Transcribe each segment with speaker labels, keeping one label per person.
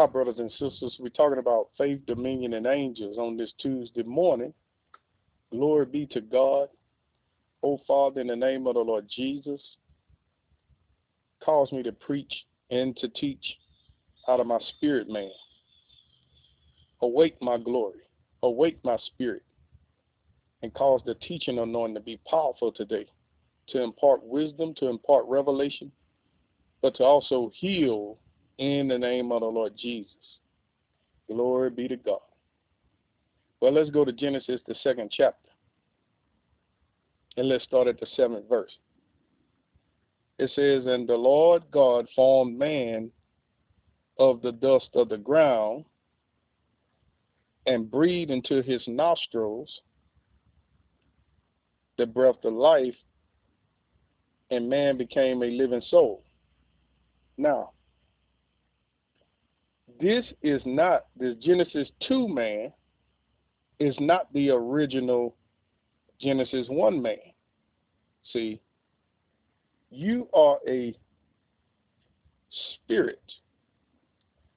Speaker 1: Hi, brothers and sisters. We're talking about faith, dominion, and angels on this Tuesday morning. Glory be to God. Oh, Father, in the name of the Lord Jesus, cause me to preach and to teach out of my spirit, man. Awake my glory, awake my spirit, and cause the teaching anointing to be powerful today, to impart wisdom, to impart revelation, but to also heal in the name of the Lord Jesus. Glory be to God. Well, let's go to Genesis, the second chapter. And let's start at the seventh verse. It says, And the Lord God formed man of the dust of the ground and breathed into his nostrils the breath of life, and man became a living soul. Now, this is not this Genesis 2 man is not the original Genesis 1 man. See, you are a spirit.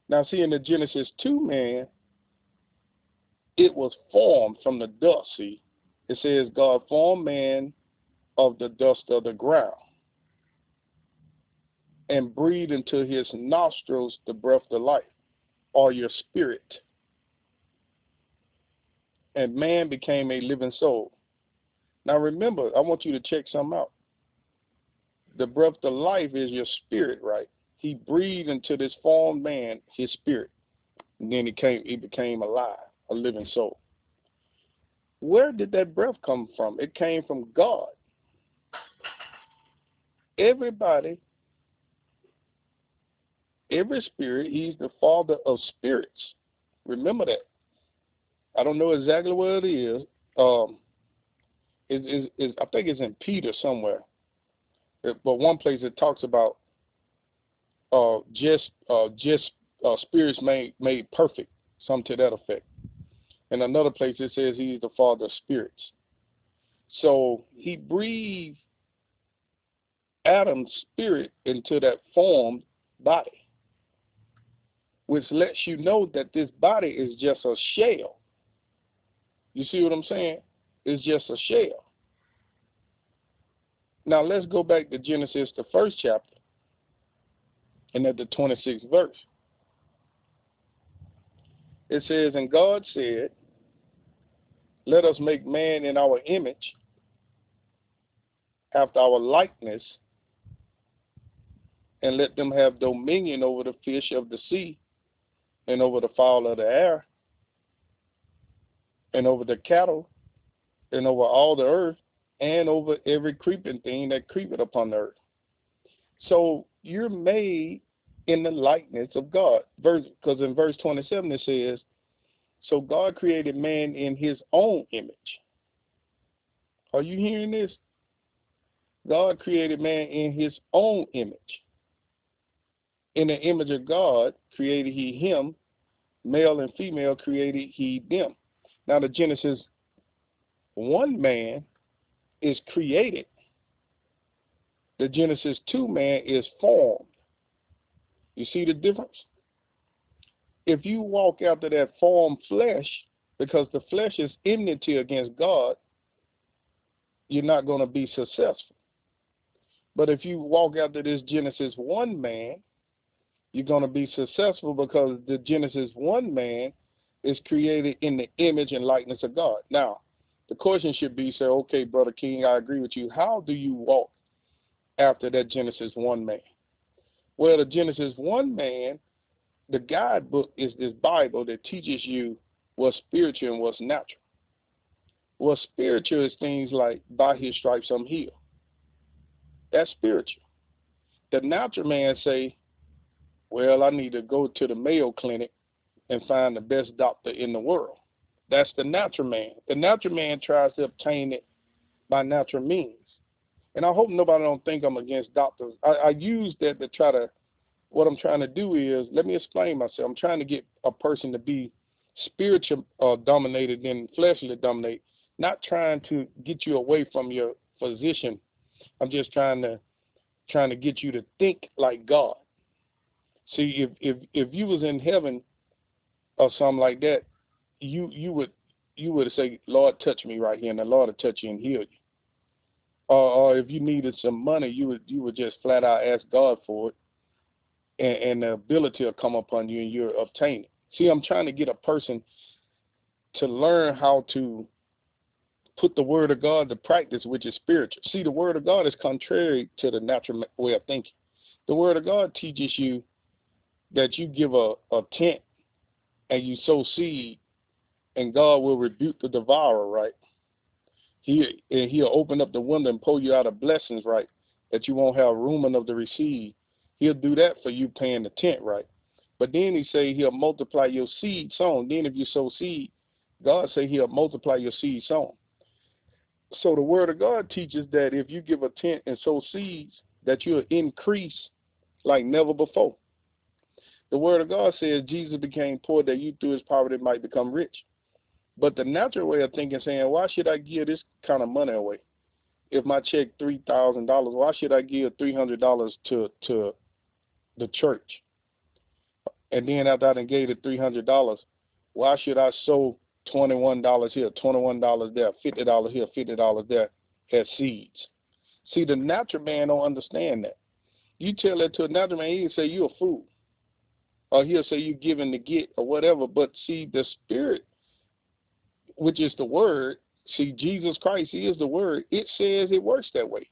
Speaker 1: Now, see, in the Genesis 2 man, it was formed from the dust. See, it says God formed man of the dust of the ground and breathed into his nostrils the breath of life or your spirit. And man became a living soul. Now remember, I want you to check something out. The breath of life is your spirit, right? He breathed into this formed man his spirit. And then he came he became alive, a living soul. Where did that breath come from? It came from God. Everybody every spirit, he's the father of spirits. Remember that. I don't know exactly where it is. Um, is is is I think it's in Peter somewhere, but one place it talks about uh, just uh, just uh, spirits made made perfect, some to that effect. And another place it says he's the father of spirits. So he breathed Adam's spirit into that formed body which lets you know that this body is just a shell. You see what I'm saying? It's just a shell. Now let's go back to Genesis, the first chapter, and at the 26th verse. It says, And God said, Let us make man in our image, after our likeness, and let them have dominion over the fish of the sea, and over the fowl of the air, and over the cattle, and over all the earth, and over every creeping thing that creepeth upon the earth. So you're made in the likeness of God. Verse because in verse 27 it says, So God created man in his own image. Are you hearing this? God created man in his own image. In the image of God created he him, male and female created he them. Now the Genesis one man is created. The Genesis two man is formed. You see the difference? If you walk after that formed flesh, because the flesh is enmity against God, you're not going to be successful. But if you walk after this Genesis one man, you're going to be successful because the Genesis 1 man is created in the image and likeness of God. Now, the question should be say, okay, Brother King, I agree with you. How do you walk after that Genesis 1 man? Well, the Genesis 1 man, the guidebook is this Bible that teaches you what's spiritual and what's natural. What's spiritual is things like, by his stripes I'm healed. That's spiritual. The natural man say, well, I need to go to the Mayo Clinic and find the best doctor in the world. That's the natural man. The natural man tries to obtain it by natural means. And I hope nobody don't think I'm against doctors. I, I use that to try to, what I'm trying to do is, let me explain myself. I'm trying to get a person to be spiritual uh, dominated than fleshly dominated, not trying to get you away from your physician. I'm just trying to, trying to get you to think like God. See, if if if you was in heaven or something like that, you you would you would say, Lord, touch me right here, and the Lord would touch you and heal you. Or, or if you needed some money, you would you would just flat out ask God for it, and, and the ability will come upon you, and you'll obtain it. See, I'm trying to get a person to learn how to put the word of God to practice, which is spiritual. See, the word of God is contrary to the natural way of thinking. The word of God teaches you that you give a, a tent and you sow seed, and God will rebuke the devourer, right? He and He'll open up the window and pull you out of blessings, right? That you won't have room enough to receive. He'll do that for you paying the tent, right? But then He say He'll multiply your seed sown. Then if you sow seed, God say He'll multiply your seed sown. So the Word of God teaches that if you give a tent and sow seeds, that you'll increase like never before. The Word of God says Jesus became poor that you through His poverty might become rich. But the natural way of thinking, saying, why should I give this kind of money away? If my check three thousand dollars, why should I give three hundred dollars to to the church? And then after I gave the three hundred dollars, why should I sow twenty one dollars here, twenty one dollars there, fifty dollars here, fifty dollars there, as seeds? See, the natural man don't understand that. You tell that to a natural man, he'll say you're a fool, or he'll say you're giving to get or whatever. But see, the spirit which is the word, see, Jesus Christ he is the word, it says it works that way.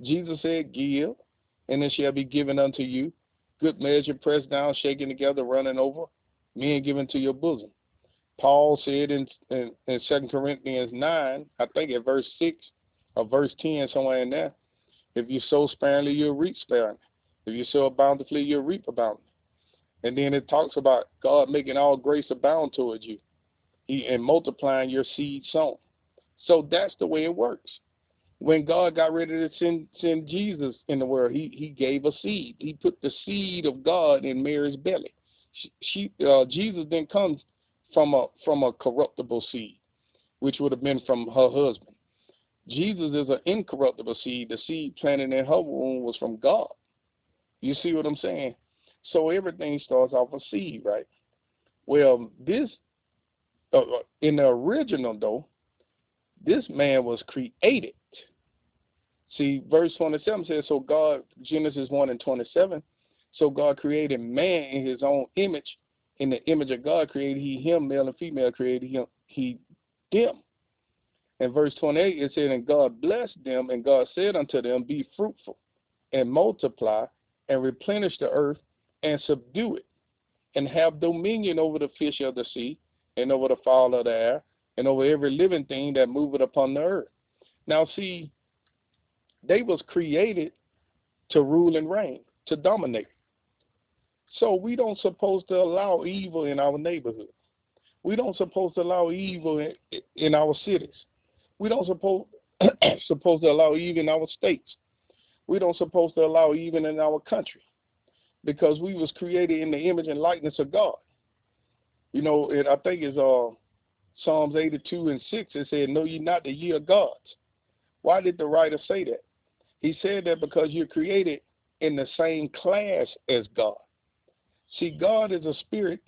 Speaker 1: Jesus said, Give, and it shall be given unto you. Good measure, pressed down, shaken together, running over, men given to your bosom. Paul said in, in, in 2 Corinthians 9, I think at verse 6 or verse 10, somewhere in there, if you sow sparingly, you'll reap sparingly. If you sow bountifully, you'll reap aboundingly. And then it talks about God making all grace abound towards you and multiplying your seed sown. So that's the way it works. When God got ready to send send Jesus in the world, he he gave a seed. He put the seed of God in Mary's belly. She, she uh, Jesus then comes from a from a corruptible seed, which would have been from her husband. Jesus is an incorruptible seed. The seed planted in her womb was from God. You see what I'm saying? So everything starts off a seed, right? Well, this uh, uh, in the original though, this man was created. See, verse 27 says, So God, Genesis 1 and 27, so God created man in his own image. In the image of God created he him, male and female created him, he them. And verse 28, it said, And God blessed them, and God said unto them, Be fruitful, and multiply, and replenish the earth, and subdue it, and have dominion over the fish of the sea, and over the fowl of the air, and over every living thing that moveth upon the earth. Now see, they was created to rule and reign, to dominate. So we don't supposed to allow evil in our neighborhood. We don't supposed to allow evil in, in our cities. We don't suppose supposed to allow evil in our states. We don't supposed to allow evil in our country because we was created in the image and likeness of God. You know, and I think it's uh Psalms 82 and 6, it said, Know ye not the ye of gods. Why did the writer say that? He said that because you're created in the same class as God. See, God is a spirit,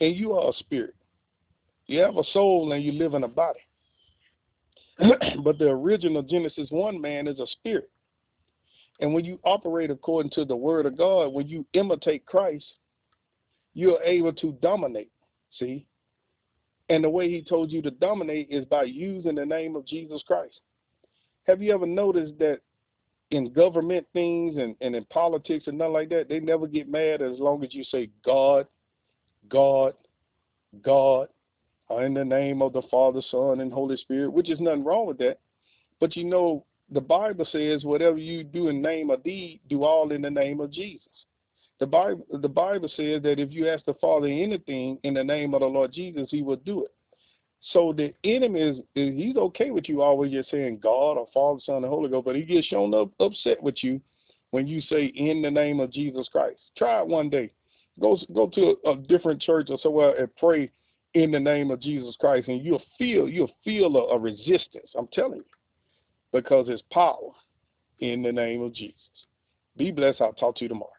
Speaker 1: and you are a spirit. You have a soul and you live in a body. but the original Genesis 1 man is a spirit. And when you operate according to the word of God, when you imitate Christ, you're able to dominate. See? And the way he told you to dominate is by using the name of Jesus Christ. Have you ever noticed that in government things and, and in politics and nothing like that, they never get mad as long as you say God, God, God, or in the name of the Father, Son, and Holy Spirit, which is nothing wrong with that. But you know, the Bible says whatever you do in name or deed, do all in the name of Jesus. The Bible, the Bible says that if you ask the Father anything in the name of the Lord Jesus, He will do it. So the enemy is, he's okay with you always just saying God or Father, Son, and Holy Ghost, but he gets shown up upset with you when you say in the name of Jesus Christ. Try it one day. Go go to a, a different church or somewhere and pray in the name of Jesus Christ, and you'll feel you'll feel a, a resistance. I'm telling you, because it's power in the name of Jesus. Be blessed. I'll talk to you tomorrow.